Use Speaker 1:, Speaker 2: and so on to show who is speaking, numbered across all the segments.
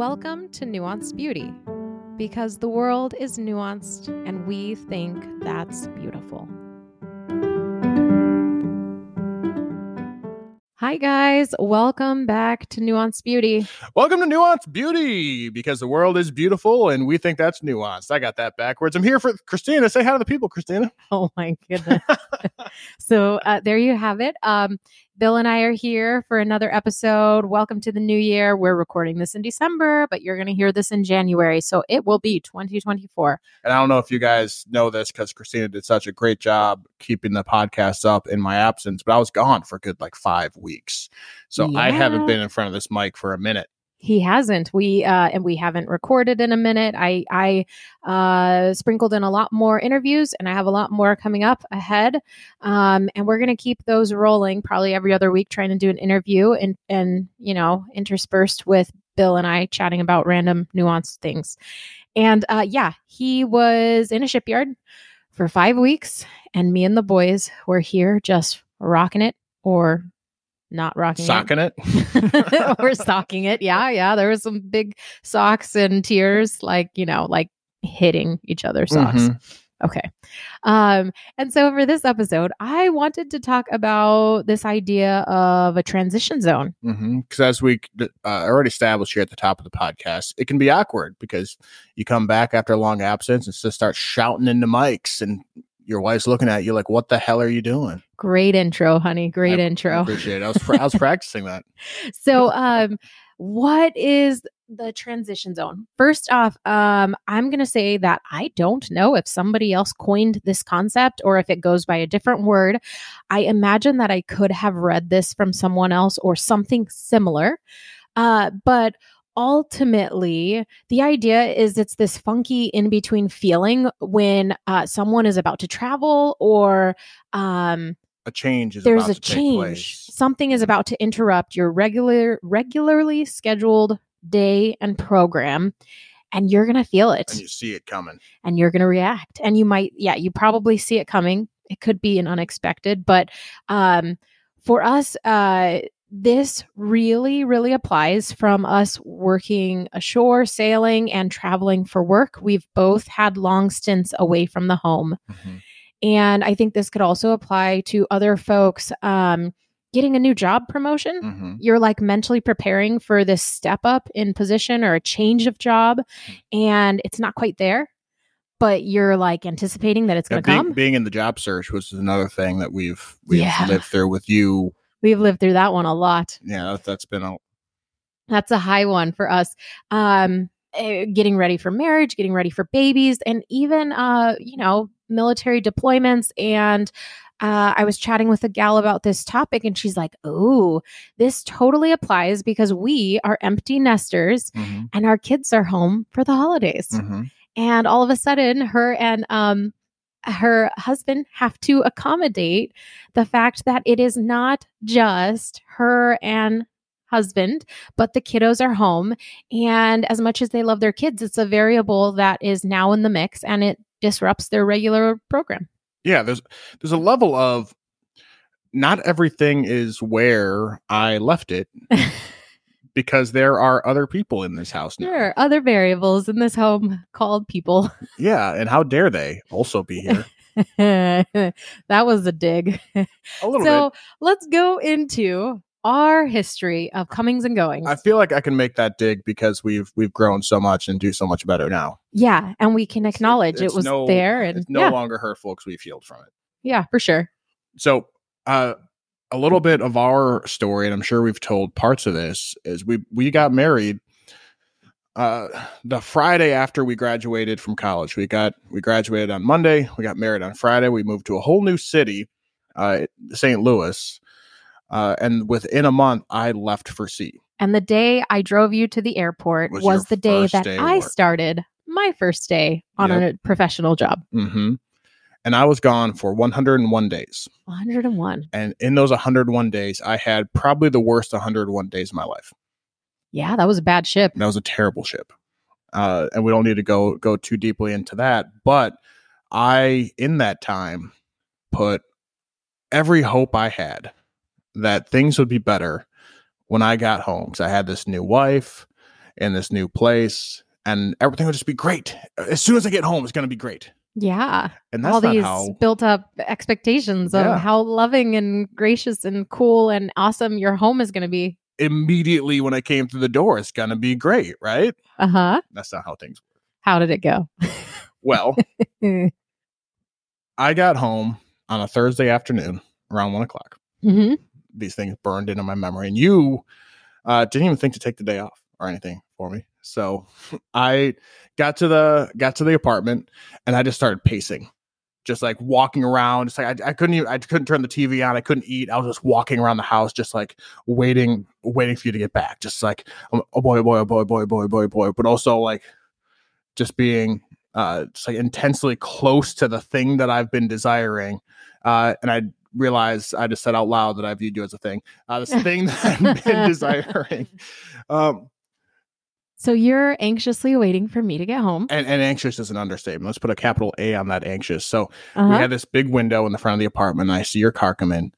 Speaker 1: Welcome to Nuanced Beauty, because the world is nuanced and we think that's beautiful. Hi, guys. Welcome back to Nuanced Beauty.
Speaker 2: Welcome to Nuanced Beauty because the world is beautiful and we think that's nuanced. I got that backwards. I'm here for Christina. Say hi to the people, Christina.
Speaker 1: Oh, my goodness. so, uh, there you have it. Um, Bill and I are here for another episode. Welcome to the new year. We're recording this in December, but you're going to hear this in January. So it will be 2024.
Speaker 2: And I don't know if you guys know this because Christina did such a great job keeping the podcast up in my absence, but I was gone for good like five weeks. So I haven't been in front of this mic for a minute.
Speaker 1: He hasn't. We uh and we haven't recorded in a minute. I I uh sprinkled in a lot more interviews and I have a lot more coming up ahead. Um and we're going to keep those rolling probably every other week trying to do an interview and and you know, interspersed with Bill and I chatting about random nuanced things. And uh yeah, he was in a shipyard for 5 weeks and me and the boys were here just rocking it or not rocking it
Speaker 2: Socking it.
Speaker 1: we're socking it. Yeah, yeah. There was some big socks and tears, like you know, like hitting each other's socks.
Speaker 2: Mhm.
Speaker 1: Okay. Um, and so for this episode, I wanted to talk about this idea of a transition zone.
Speaker 2: Because as we uh, already established here at the top of the podcast, it can be awkward because you come back after a long absence and just start shouting into mics, and your wife's looking at you like, "What the hell are you doing?"
Speaker 1: Great intro, honey. Great
Speaker 2: I- I
Speaker 1: intro.
Speaker 2: appreciate it. I was I was practicing that.
Speaker 1: so um what is the transition zone first off um i'm going to say that i don't know if somebody else coined this concept or if it goes by a different word i imagine that i could have read this from someone else or something similar uh but ultimately the idea is it's this funky in between feeling when uh, someone is about to travel or um
Speaker 2: A change is
Speaker 1: there's
Speaker 2: about
Speaker 1: a
Speaker 2: to take
Speaker 1: change. something is about to interrupt your regular regularly scheduled day and program and you're going to feel it.
Speaker 2: And you see it coming.
Speaker 1: and you're going to react. And you might yeah you probably see it coming. It could be an unexpected but um for us uh this really really applies from us working ashore sailing and traveling for work we've both had long stints away from the home
Speaker 2: Mhm.
Speaker 1: and I think this could also apply to other folks um, getting a new job promotion.
Speaker 2: Mhm.
Speaker 1: You're like mentally preparing for this step up in position or a change of job, and it's not quite there, but you're like anticipating that it's
Speaker 2: Yeah,
Speaker 1: going to come.
Speaker 2: being in the job search was another thing that we've we've
Speaker 1: Yeah.
Speaker 2: lived through with you.
Speaker 1: We've lived through that one a lot.
Speaker 2: Yeah, that, that's been a
Speaker 1: That's a high one for us. Um, eh, getting ready for marriage, getting ready for babies, and even uh, you know, military deployments. And uh, I was chatting with a gal about this topic, and she's like, "Oh, this totally applies because we are empty nesters,
Speaker 2: Mhm,
Speaker 1: and our kids are home for the holidays."
Speaker 2: mhm.
Speaker 1: and all of a sudden her and um her husband have to accommodate the fact that it is not just her and husband but the kiddos are home and as much as they love their kids it's a variable that is now in the mix and it disrupts their regular program
Speaker 2: yeah. There's there's a level of not everything is where I left it because there are other people in this house now.
Speaker 1: there are other variables in this home called people
Speaker 2: Yeah, and how dare they also be here?
Speaker 1: that was a dig
Speaker 2: A little
Speaker 1: so
Speaker 2: bit.
Speaker 1: let's go into our history of comings and goings.
Speaker 2: I feel like I can make that dig because we've we've grown so much and do so much better now.
Speaker 1: yeah, and we can acknowledge
Speaker 2: It's
Speaker 1: it was
Speaker 2: no-
Speaker 1: there, and
Speaker 2: no
Speaker 1: yeah,
Speaker 2: longer hurtful because we've healed from it.
Speaker 1: yeah, for sure.
Speaker 2: so uh a little bit of our story and i'm sure we've told parts of this is we we got married uh the friday after we graduated from college we got we graduated on monday we got married on friday we moved to a whole new city uh st louis uh and within a month i left for sea
Speaker 1: And the day I drove you to the airport
Speaker 2: Was
Speaker 1: was, the day that
Speaker 2: day
Speaker 1: I
Speaker 2: work.
Speaker 1: started my first day on
Speaker 2: Yep.
Speaker 1: a professional job.
Speaker 2: hmm and i was gone for 101 days
Speaker 1: 101.
Speaker 2: and in those 101 days i had probably the worst 101 days of my life
Speaker 1: Yeah, that was a bad ship.
Speaker 2: That was a terrible ship. Uh, and we don't need to go go too deeply into that. But I, in that time, put every hope I had that things would be better when I got home. Because I had this new wife, in this new place, and everything would just be great. As soon as I get home, it's going to be great.
Speaker 1: Yeah.
Speaker 2: And that's
Speaker 1: All these
Speaker 2: how.
Speaker 1: built up expectations of
Speaker 2: Yeah.
Speaker 1: how loving and gracious and cool and awesome your home is going to be.
Speaker 2: Immediately when I came through the door, it's going to be great, right?
Speaker 1: Uh huh.
Speaker 2: That's not how things work.
Speaker 1: How did it go?
Speaker 2: Well, I got home on a Thursday afternoon around one o'clock.
Speaker 1: hmm
Speaker 2: These things burned into my memory, and you uh, didn't even think to take the day off or anything for me. So I got to the got to the apartment, and I just started pacing, just like walking around. It's like I, I couldn't even I couldn't turn the TV on. I couldn't eat. I was just walking around the house, just like waiting, waiting for you to get back. Just like oh boy, oh boy, oh boy, boy, boy, boy, boy. But also like just being uh just like intensely close to the thing that I've been desiring. Uh and I realized I just said out loud that I viewed you as a thing. Uh this thing that I've been desiring. Um
Speaker 1: So you're anxiously waiting for me to get home.
Speaker 2: and, and anxious is an understatement. Let's put a capital A on that anxious. So we
Speaker 1: Uh-huh.
Speaker 2: had this big window in the front of the apartment, and I see your car come in,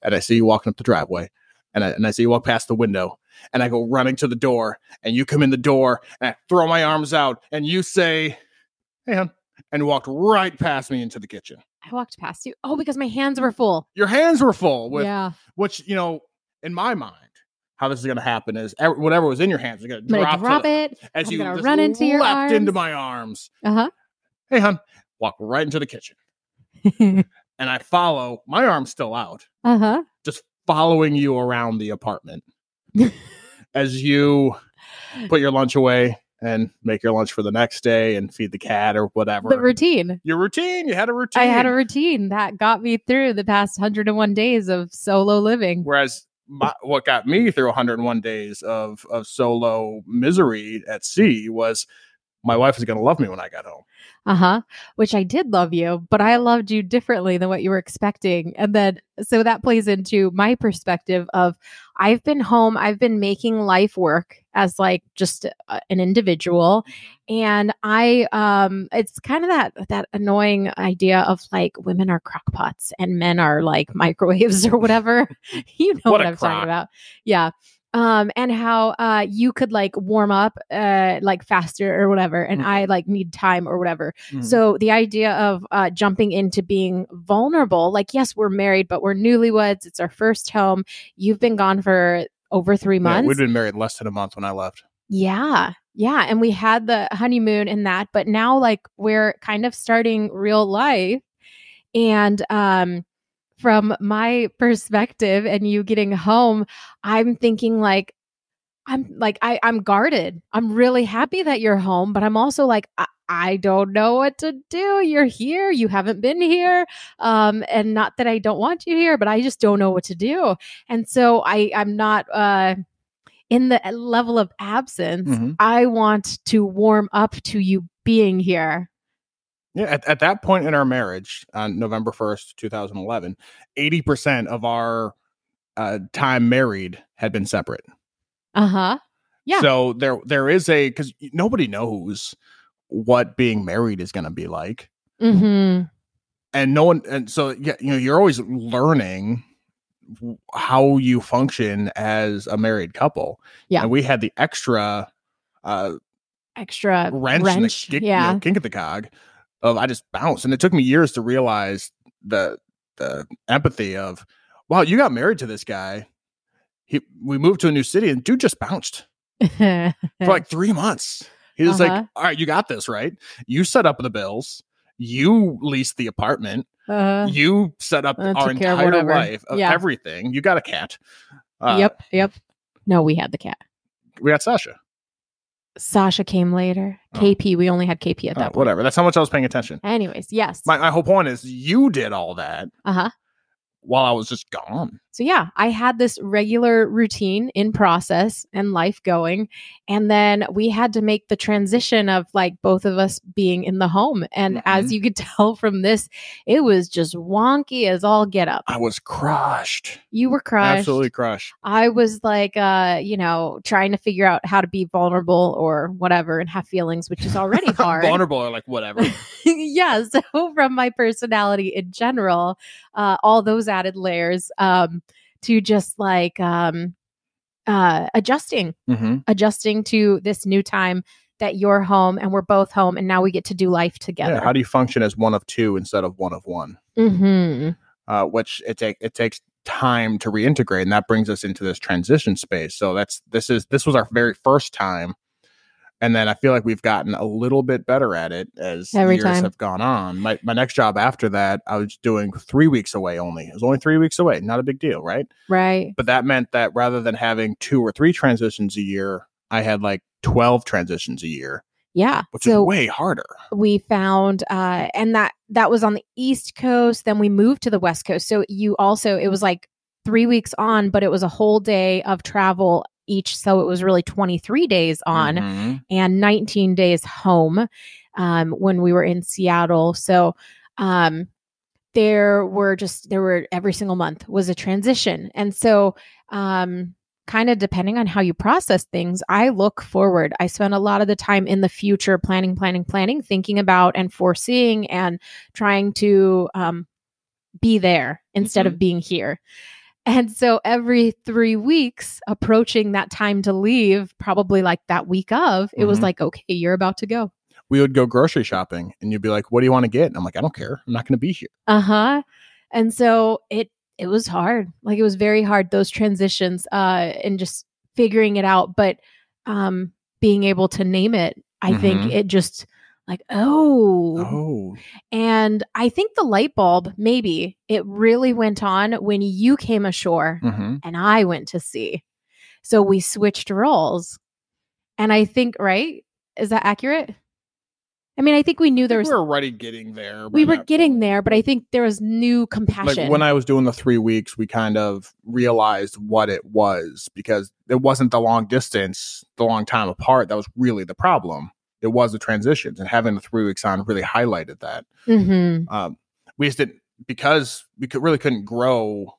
Speaker 2: and I see you walking up the driveway, and I, and I see you walk past the window, and I go running to the door, and you come in the door, and I throw my arms out, and you say, "Hey, hon," and walked right past me into the kitchen.
Speaker 1: I walked past you. Oh, because my hands were full.
Speaker 2: Your hands were full with
Speaker 1: yeah.
Speaker 2: which you know, in my mind, how this is going to happen is whatever was in your hands is going
Speaker 1: gonna
Speaker 2: drop,
Speaker 1: drop
Speaker 2: the-
Speaker 1: it.
Speaker 2: as
Speaker 1: I'm
Speaker 2: you just
Speaker 1: run into your
Speaker 2: leapt into my arms.
Speaker 1: Uh huh.
Speaker 2: Hey, hon, walk right into the kitchen. and I follow, my arm's still out,
Speaker 1: uh huh.
Speaker 2: just following you around the apartment as you put your lunch away and make your lunch for the next day and feed the cat or whatever.
Speaker 1: The routine.
Speaker 2: your routine, you had a routine.
Speaker 1: I had a routine that got me through the past 101 days of solo living.
Speaker 2: Whereas my, what got me through 101 days of of solo misery at sea was my wife was going to love me when I got home.
Speaker 1: Uh huh. Which I did love you, but I loved you differently than what you were expecting. And then, so that plays into my perspective of I've been home, I've been making life work as like just a- an individual. And I, um, it's kind of that, that annoying idea of like women are crockpots and men are like microwaves or whatever. you know
Speaker 2: What
Speaker 1: what, I'm
Speaker 2: crock.
Speaker 1: talking about. Yeah. Um, and how uh you could like warm up uh like faster or whatever, and
Speaker 2: Mhm.
Speaker 1: I like need time or whatever.
Speaker 2: Mhm.
Speaker 1: So the idea of uh, jumping into being vulnerable, like yes, we're married, but we're newlyweds. It's our first home. You've been gone for over three months.
Speaker 2: Yeah, we'd been married less than a month when I left.
Speaker 1: Yeah. Yeah. And we had the honeymoon and that, but now like we're kind of starting real life. And um from my perspective and you getting home, I'm thinking like I'm like I I'm guarded. I'm really happy that you're home, but I'm also like I, I don't know what to do. You're here. You haven't been here. Um and not that I don't want you here, but I just don't know what to do. And so I I'm not uh in the level of absence,
Speaker 2: Mhm.
Speaker 1: I want to warm up to you being here.
Speaker 2: Yeah, at, at that point in our marriage, on November 1st, 2011, 80% of our uh, time married had been separate.
Speaker 1: Uh huh. Yeah.
Speaker 2: So there there is a cuz nobody knows what being married is going to be like.
Speaker 1: hmm
Speaker 2: And no one and so yeah, you know, you're always learning how you function as a married couple.
Speaker 1: Yeah.
Speaker 2: And we had the extra uh
Speaker 1: Extra
Speaker 2: wrench,
Speaker 1: wrench.
Speaker 2: the kick, you
Speaker 1: yeah.
Speaker 2: know, kink at the cog of I just bounced. And it took me years to realize the the empathy of, wow, you got married to this guy. He we moved to a new city and dude just bounced for like three months. He was
Speaker 1: Uh-huh.
Speaker 2: like, All right, you got this, right? You set up the bills, you leased the apartment,
Speaker 1: uh,
Speaker 2: you set up
Speaker 1: uh,
Speaker 2: our
Speaker 1: took care of
Speaker 2: entire life of
Speaker 1: Yeah.
Speaker 2: everything. You got a cat. Uh,
Speaker 1: yep. Yep. No, we had the cat.
Speaker 2: We got Sasha.
Speaker 1: Sasha came later.
Speaker 2: Oh.
Speaker 1: KP. We only had KP at
Speaker 2: Oh,
Speaker 1: that point.
Speaker 2: whatever. That's how much I was paying attention.
Speaker 1: Anyways, yes.
Speaker 2: My, my whole point is you did all that
Speaker 1: Uh huh.
Speaker 2: while I was just gone.
Speaker 1: So yeah, I had this regular routine in process and life going. And then we had to make the transition of like both of us being in the home. And as
Speaker 2: Mhm.
Speaker 1: you could tell from this, it was just wonky as all get up.
Speaker 2: I was crushed.
Speaker 1: You were crushed.
Speaker 2: Absolutely crushed.
Speaker 1: I was like uh, you know, trying to figure out how to be vulnerable or whatever and have feelings, which is already hard.
Speaker 2: Vulnerable or like whatever.
Speaker 1: yeah. So from my personality in general, uh, all those added layers um, to just like um, uh, adjusting,
Speaker 2: hmm
Speaker 1: adjusting to this new time that you're home and we're both home, and now we get to do life together.
Speaker 2: Yeah. How do you function as one of two instead of one of one?
Speaker 1: hmm
Speaker 2: uh, which it take it takes time to reintegrate, and that brings us into this transition space. So that's this is this was our very first time, and then I feel like we've gotten a little bit better at it as
Speaker 1: Every
Speaker 2: years
Speaker 1: time.
Speaker 2: have gone on. My my next job after that, I was doing three weeks away only. It was only three weeks away, not a big deal, right?
Speaker 1: Right.
Speaker 2: But that meant that rather than having two or three transitions a year, I had like twelve transitions a year,
Speaker 1: Yeah.
Speaker 2: which
Speaker 1: so
Speaker 2: is way harder.
Speaker 1: we found uh and that that was on the east coast then we moved to the west coast so you also it was like three weeks on but it was a whole day of travel each so it was really 23 days on
Speaker 2: Mhm.
Speaker 1: and 19 days home um, when we were in seattle. So um there were just there were every single month was a transition. And so um kind of depending on how you process things i look forward. I spend a lot of the time in the future planning planning planning thinking about and foreseeing and trying to um, be there instead of being here and so every three weeks approaching that time to leave probably like that week of it was
Speaker 2: Mhm.
Speaker 1: like okay you're about to go
Speaker 2: We would go grocery shopping, and you'd be like, "What do you want to get?" And I'm like, "I don't care. I'm not going to be here."
Speaker 1: uh-huh and so it it was hard like it was very hard those transitions uh and just figuring it out but um being able to name it i think
Speaker 2: Mhm.
Speaker 1: it just like oh.
Speaker 2: Oh,
Speaker 1: and i think the light bulb maybe it really went on when you came ashore
Speaker 2: hmm
Speaker 1: and i went to sea. So we switched roles. And i think right? Is that accurate? I mean i think we knew there was
Speaker 2: we were already getting there.
Speaker 1: we were getting
Speaker 2: point.
Speaker 1: there but i think there was new compassion
Speaker 2: Like when I was doing the three weeks, we kind of realized what it was because it wasn't the long distance, the long time apart that was really the problem. It was the transitions, and having the three weeks on really highlighted that.
Speaker 1: Mhm.
Speaker 2: Um, we just didn't because we could really couldn't grow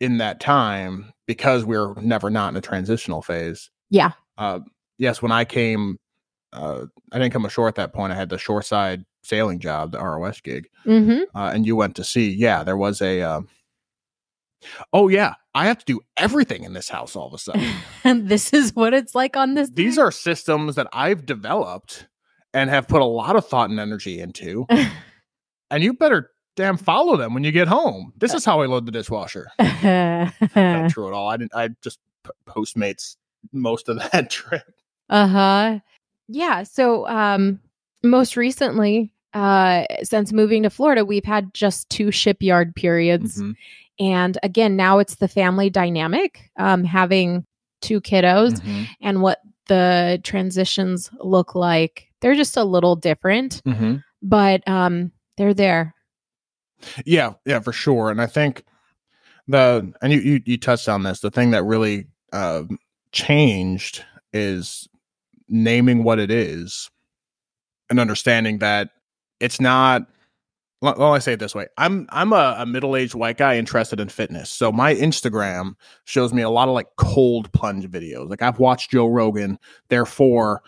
Speaker 2: in that time because we were never not in a transitional phase.
Speaker 1: Yeah.
Speaker 2: Uh, yes, when I came, uh, I didn't come ashore at that point. I had the shoreside sailing job, the ROS gig,
Speaker 1: Mhm.
Speaker 2: uh, and you went to sea. Yeah, there was a. Oh yeah, I have to do everything in this house all of a sudden.
Speaker 1: and this is what it's like on this.
Speaker 2: These are systems that I've developed and have put a lot of thought and energy into, and you better damn follow them when you get home. This is how I load the dishwasher. Not true at all. I didn't. I just Postmates most of that trip.
Speaker 1: uh huh. Yeah. So, um, most recently, uh, since moving to Florida, we've had just two shipyard periods,
Speaker 2: Mhm.
Speaker 1: and again, now it's the family dynamic, um, having two kiddos,
Speaker 2: Mhm.
Speaker 1: and what the transitions look like. They're just a little different,
Speaker 2: Mhm.
Speaker 1: but um, they're there.
Speaker 2: Yeah, yeah, for sure. And I think the and you you, you touched on this. The thing that really uh, changed is naming what it is and understanding that it's not. Let me say it this way: I'm I'm a, a middle aged white guy interested in fitness, so my Instagram shows me a lot of like cold plunge videos. Like I've watched Joe Rogan, therefore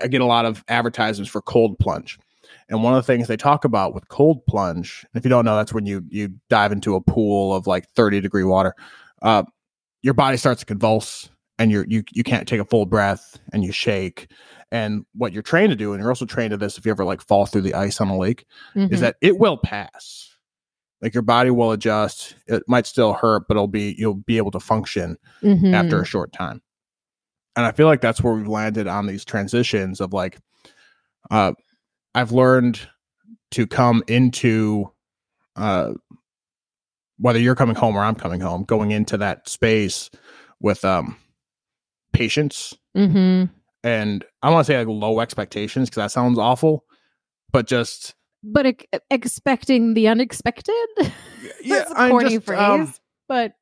Speaker 2: I get a lot of advertisements for cold plunge. And one of the things they talk about with cold plunge, if you don't know, that's when you you dive into a pool of like 30 degree water. Uh, your body starts to convulse and you're you you can't take a full breath and you shake. And what you're trained to do, and you're also trained to this if you ever like fall through the ice on a lake,
Speaker 1: Mhm.
Speaker 2: is that it will pass. Like your body will adjust. It might still hurt, but it'll be you'll be able to function
Speaker 1: Mhm.
Speaker 2: after a short time. And I feel like that's where we've landed on these transitions of like, uh, I've learned to come into, uh, whether you're coming home or I'm coming home, going into that space with um, patience
Speaker 1: Mhm.
Speaker 2: and I want to say like low expectations because that sounds awful, but just
Speaker 1: but ex- expecting the unexpected. That's a
Speaker 2: I'm
Speaker 1: corny
Speaker 2: just,
Speaker 1: phrase,
Speaker 2: um,
Speaker 1: but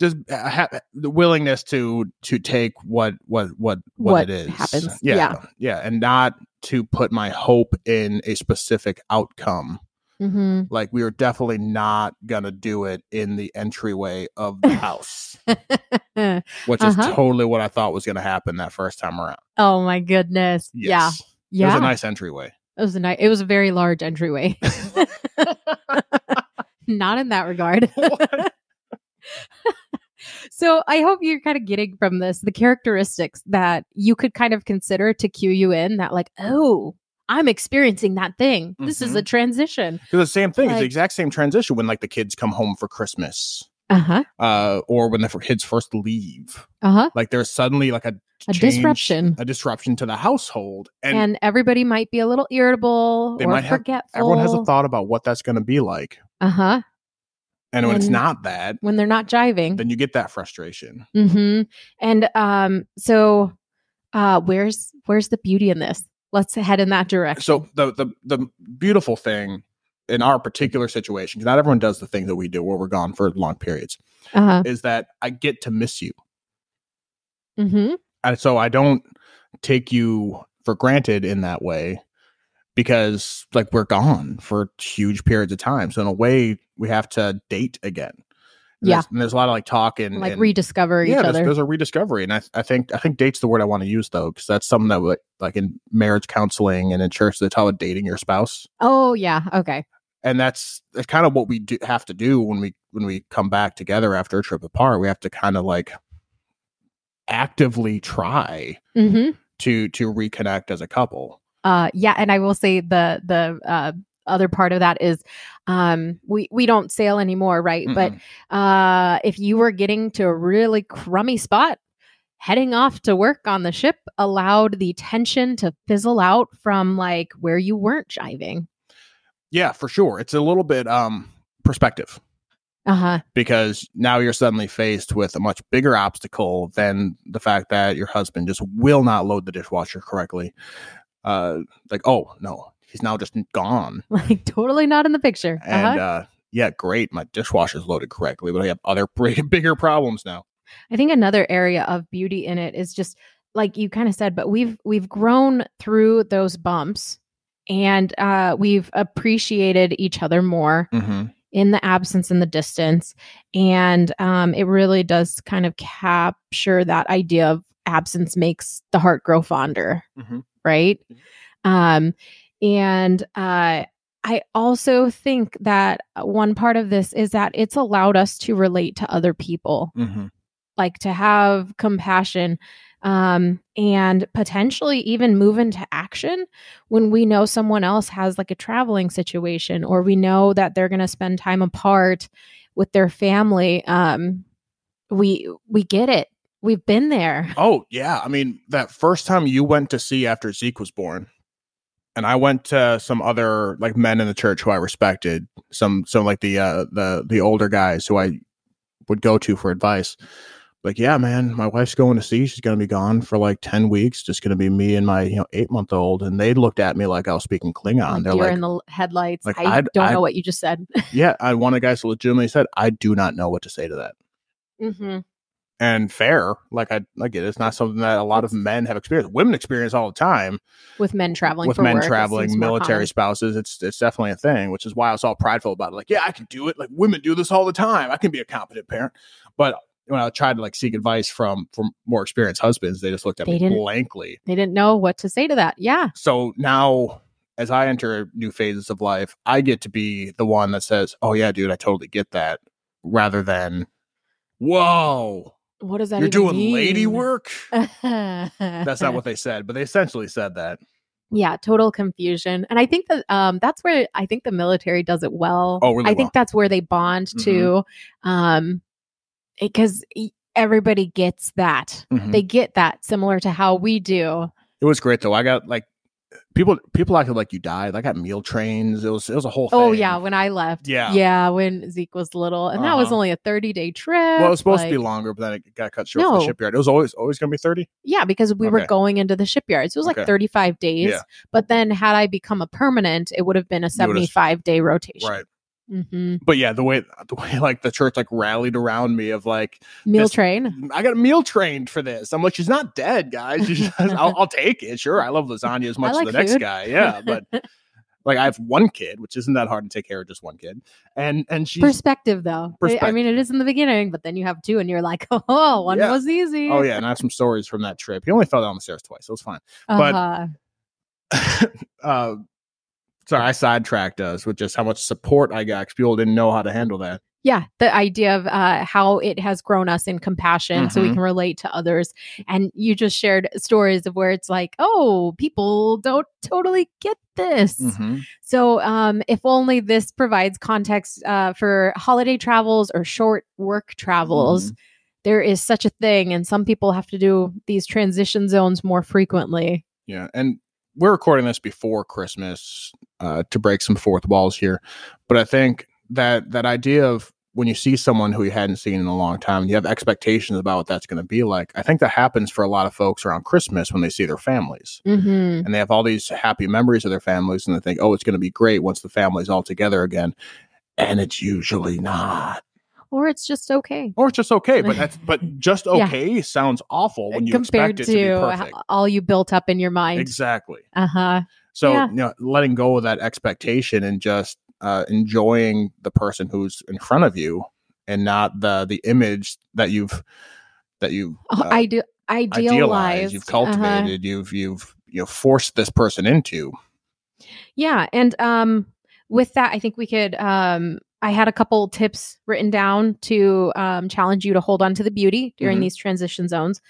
Speaker 2: just uh, ha- the willingness to to take what what what what,
Speaker 1: What
Speaker 2: it is
Speaker 1: happens,
Speaker 2: yeah,
Speaker 1: yeah.
Speaker 2: yeah and not to put my hope in a specific outcome
Speaker 1: Mhm.
Speaker 2: like we were definitely not gonna do it in the entryway of the house which is
Speaker 1: Uh-huh.
Speaker 2: totally what i thought was gonna happen that first time around
Speaker 1: oh my goodness!
Speaker 2: yes.
Speaker 1: Yeah,
Speaker 2: it was a nice entryway
Speaker 1: it was a nice. It was a very large entryway. Not in that regard. so I hope you're kind of getting from this the characteristics that you could kind of consider to cue you in that, like, oh, I'm experiencing that thing. This is a transition.
Speaker 2: It's the same thing. it's the exact same transition when like the kids come home for Christmas,
Speaker 1: Uh huh.
Speaker 2: uh, or when the kids first leave.
Speaker 1: Uh huh.
Speaker 2: Like there's suddenly like a
Speaker 1: A
Speaker 2: change-
Speaker 1: disruption.
Speaker 2: a disruption to the household, and,
Speaker 1: And, everybody might be a little irritable
Speaker 2: They
Speaker 1: or
Speaker 2: might have-
Speaker 1: forgetful.
Speaker 2: everyone has a thought about what that's going to be like.
Speaker 1: Uh huh.
Speaker 2: And when it's not that,
Speaker 1: When they're not jiving.
Speaker 2: then you get that frustration.
Speaker 1: Mm-hmm. And um, so uh where's where's the beauty in this? Let's head in that direction.
Speaker 2: So the the the beautiful thing in our particular situation, because not everyone does the thing that we do where we're gone for long periods,
Speaker 1: uh-huh.
Speaker 2: is that I get to miss you.
Speaker 1: Mm-hmm.
Speaker 2: and so I don't take you for granted in that way because like we're gone for huge periods of time. So in a way, we have to date again. And
Speaker 1: Yeah.
Speaker 2: there's, and there's a lot of like talk and
Speaker 1: Like
Speaker 2: and-
Speaker 1: rediscover each
Speaker 2: yeah, there's,
Speaker 1: other.
Speaker 2: there's a rediscovery, and I, I think I think date's the word I want to use though, because that's something that would like in marriage counseling and in church they talk about dating your spouse,
Speaker 1: oh yeah. Okay.
Speaker 2: and that's that's kind of what we do have to do when we when we come back together after a trip apart. We have to kind of like actively try
Speaker 1: Mm-hmm.
Speaker 2: to to reconnect as a couple.
Speaker 1: Uh yeah, and I will say the the uh other part of that is um we we don't sail anymore, right? But
Speaker 2: Mm-mm.
Speaker 1: uh if you were getting to a really crummy spot heading off to work on the ship allowed the tension to fizzle out from like where you weren't jiving
Speaker 2: yeah, for sure, it's a little bit um perspective
Speaker 1: uh-huh
Speaker 2: because now you're suddenly faced with a much bigger obstacle than the fact that your husband just will not load the dishwasher correctly. Uh, like, oh no, he's now just gone,
Speaker 1: like totally not in the picture
Speaker 2: and
Speaker 1: uh-huh.
Speaker 2: uh, yeah, great, my dishwasher's loaded correctly, but I have other bigger problems now.
Speaker 1: i think another area of beauty in it is just like you kind of said but we've we've grown through those bumps and uh we've appreciated each other more
Speaker 2: Mm-hmm.
Speaker 1: in the absence and the distance and um it really does kind of capture that idea of absence makes the heart grow fonder
Speaker 2: Mhm.
Speaker 1: right
Speaker 2: Mhm.
Speaker 1: um and uh I also think that one part of this is that it's allowed us to relate to other people.
Speaker 2: Mm-hmm.
Speaker 1: like to have compassion um, and potentially even move into action when we know someone else has like a traveling situation or we know that they're going to spend time apart with their family um, we we get it. We've been there.
Speaker 2: Oh yeah, I mean that first time you went to sea after Zeke was born, and I went to some other like men in the church who I respected, some some like the uh the the older guys who I would go to for advice. Like, yeah, man, my wife's going to sea. She's going to be gone for like ten weeks. Just going to be me and my you know eight month old. And they looked at me like I was speaking Klingon. They're
Speaker 1: you're
Speaker 2: like,
Speaker 1: in the headlights
Speaker 2: like,
Speaker 1: i
Speaker 2: I'd-
Speaker 1: don't
Speaker 2: I'd-
Speaker 1: know what you just said
Speaker 2: yeah. I one of the guys legitimately said, I do not know what to say to that.
Speaker 1: hmm
Speaker 2: And fair, like I, get it. It's not something that a lot of men have experienced. Women experience all the time.
Speaker 1: with men traveling
Speaker 2: with men
Speaker 1: work,
Speaker 2: traveling, military spouses. It's it's definitely a thing, which is why I was all prideful about it. Like, yeah, I can do it. Like women do this all the time. I can be a competent parent. But when I tried to like seek advice from from more experienced husbands, they just looked at
Speaker 1: They
Speaker 2: me blankly.
Speaker 1: they didn't know what to say to that yeah
Speaker 2: So now as I enter new phases of life, I get to be the one that says, Oh yeah, dude, I totally get that, rather than Whoa,
Speaker 1: what does that
Speaker 2: mean?
Speaker 1: you're
Speaker 2: doing
Speaker 1: mean?
Speaker 2: lady work?
Speaker 1: that's
Speaker 2: not what they said, but they essentially said that.
Speaker 1: yeah total confusion and i think that um that's where i think the military does it well
Speaker 2: Oh, really
Speaker 1: i think that's where they bond
Speaker 2: Mhm.
Speaker 1: too um because everybody gets that
Speaker 2: Mhm.
Speaker 1: they get that similar to how we do
Speaker 2: It was great though. I got like people people acted like you died. I got meal trains. It was it was a whole thing.
Speaker 1: oh yeah when i left
Speaker 2: Yeah.
Speaker 1: yeah when zeke was little and that was
Speaker 2: Uh-huh.
Speaker 1: only a 30 day trip
Speaker 2: Well, it was supposed to be longer, but then it got cut short for
Speaker 1: No.
Speaker 2: the shipyard. It was always always gonna be thirty.
Speaker 1: yeah because we were going into the shipyards it was like
Speaker 2: Okay.
Speaker 1: 35 days
Speaker 2: Yeah.
Speaker 1: but then had i become a permanent it would have been a 75 day rotation
Speaker 2: Right.
Speaker 1: Hmm
Speaker 2: But yeah, the way the way like the church like rallied around me of like
Speaker 1: meal
Speaker 2: This-
Speaker 1: train
Speaker 2: I got a meal trained for this. I'm like, she's not dead, guys. Just, I'll, I'll take it. Sure, I love lasagna as much
Speaker 1: like
Speaker 2: as the next guy. Yeah, but like I have one kid, which isn't that hard to take care of just one kid, and and she's
Speaker 1: perspective though I- i mean it is in the beginning but then you have two and you're like oh one
Speaker 2: Yeah.
Speaker 1: was easy
Speaker 2: oh yeah, and I have some stories from that trip. He only fell down the stairs twice. It was fine. but-
Speaker 1: uh-huh.
Speaker 2: uh sorry i sidetracked us with just how much support i got 'cause people didn't know how to handle that
Speaker 1: yeah the idea of uh, how it has grown us in compassion so we
Speaker 2: Mhm.
Speaker 1: can relate to others and you just shared stories of where it's like oh people don't totally get this
Speaker 2: Mhm.
Speaker 1: so um, if only this provides context uh, for holiday travels or short work travels
Speaker 2: Mm-hmm.
Speaker 1: there is such a thing and some people have to do these transition zones more frequently
Speaker 2: Yeah, and we're recording this before Christmas uh, to break some fourth walls here, but I think that that idea of when you see someone who you hadn't seen in a long time, and you have expectations about what that's going to be like. I think that happens for a lot of folks around Christmas when they see their families.
Speaker 1: mm-hmm.
Speaker 2: and they have all these happy memories of their families and they think, oh, it's going to be great once the family's all together again. And it's usually not.
Speaker 1: Or it's just okay
Speaker 2: Or it's just okay, but that's but just
Speaker 1: Yeah.
Speaker 2: okay sounds awful when you
Speaker 1: compared
Speaker 2: expect it to,
Speaker 1: to
Speaker 2: be perfect.
Speaker 1: all you built up in your mind
Speaker 2: Exactly.
Speaker 1: uh-huh
Speaker 2: So
Speaker 1: Yeah.
Speaker 2: you know, letting go of that expectation and just uh, enjoying the person who's in front of you, and not the the image that you've that you
Speaker 1: Oh,
Speaker 2: uh,
Speaker 1: I do
Speaker 2: idealized,
Speaker 1: idealized.
Speaker 2: you've
Speaker 1: Uh-huh.
Speaker 2: cultivated, you've you've you know forced this person into.
Speaker 1: Yeah, and um, with that, I think we could. Um, I had a couple tips written down to um, challenge you to hold on to the beauty during
Speaker 2: Mhm.
Speaker 1: these transition zones.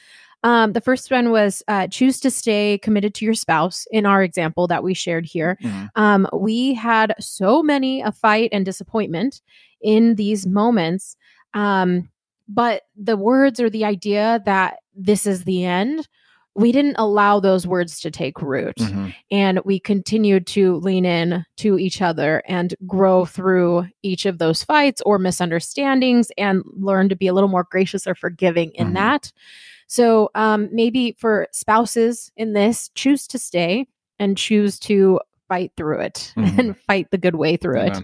Speaker 1: Um, the first one was uh, choose to stay committed to your spouse. In our example that we shared here,
Speaker 2: Mhm.
Speaker 1: um, we had so many a fight and disappointment in these moments. Um, but the words or the idea that this is the end, we didn't allow those words to take root
Speaker 2: Mhm.
Speaker 1: and we continued to lean in to each other and grow through each of those fights or misunderstandings and learn to be a little more gracious or forgiving in
Speaker 2: Mhm.
Speaker 1: that so um, maybe for spouses in this choose to stay and choose to fight through it
Speaker 2: Mhm.
Speaker 1: and fight the good way through it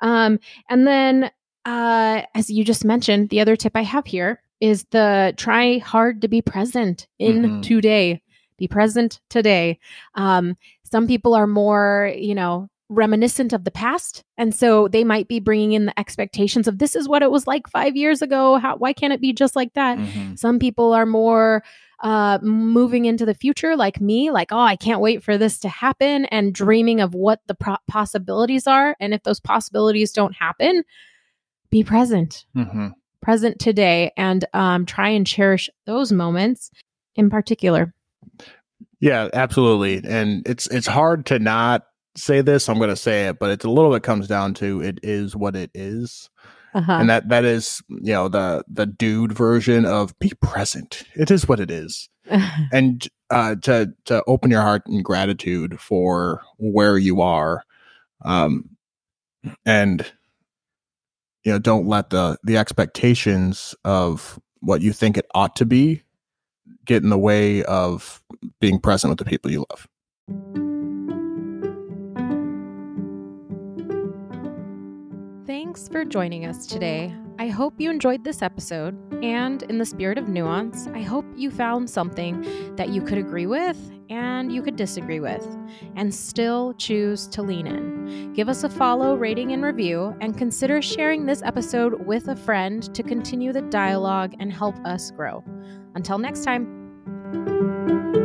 Speaker 1: um, and then uh, as you just mentioned the other tip i have here is the try hard to be present in
Speaker 2: Mhm.
Speaker 1: today be present today um, some people are more you know reminiscent of the past and so they might be bringing in the expectations of this is what it was like five years ago how why can't it be just like that
Speaker 2: Mhm.
Speaker 1: some people are more uh, moving into the future like me like oh i can't wait for this to happen and dreaming of what the pro- possibilities are and if those possibilities don't happen be present
Speaker 2: Mhm.
Speaker 1: Present today and um, try and cherish those moments in particular
Speaker 2: Yeah, absolutely. And it's it's hard to not say this. I'm going to say it, but it's a little bit comes down to it is what it is.
Speaker 1: uh-huh.
Speaker 2: And that that is, you know, the the dude version of be present. It is what it is. And uh to to open your heart in gratitude for where you are. Um and you know, don't let the the expectations of what you think it ought to be get in the way of being present with the people you love.
Speaker 1: Thanks for joining us today. I hope you enjoyed this episode, and in the spirit of nuance, I hope you found something that you could agree with and you could disagree with, and still choose to lean in. Give us a follow, rating, and review, and consider sharing this episode with a friend to continue the dialogue and help us grow. Until next time.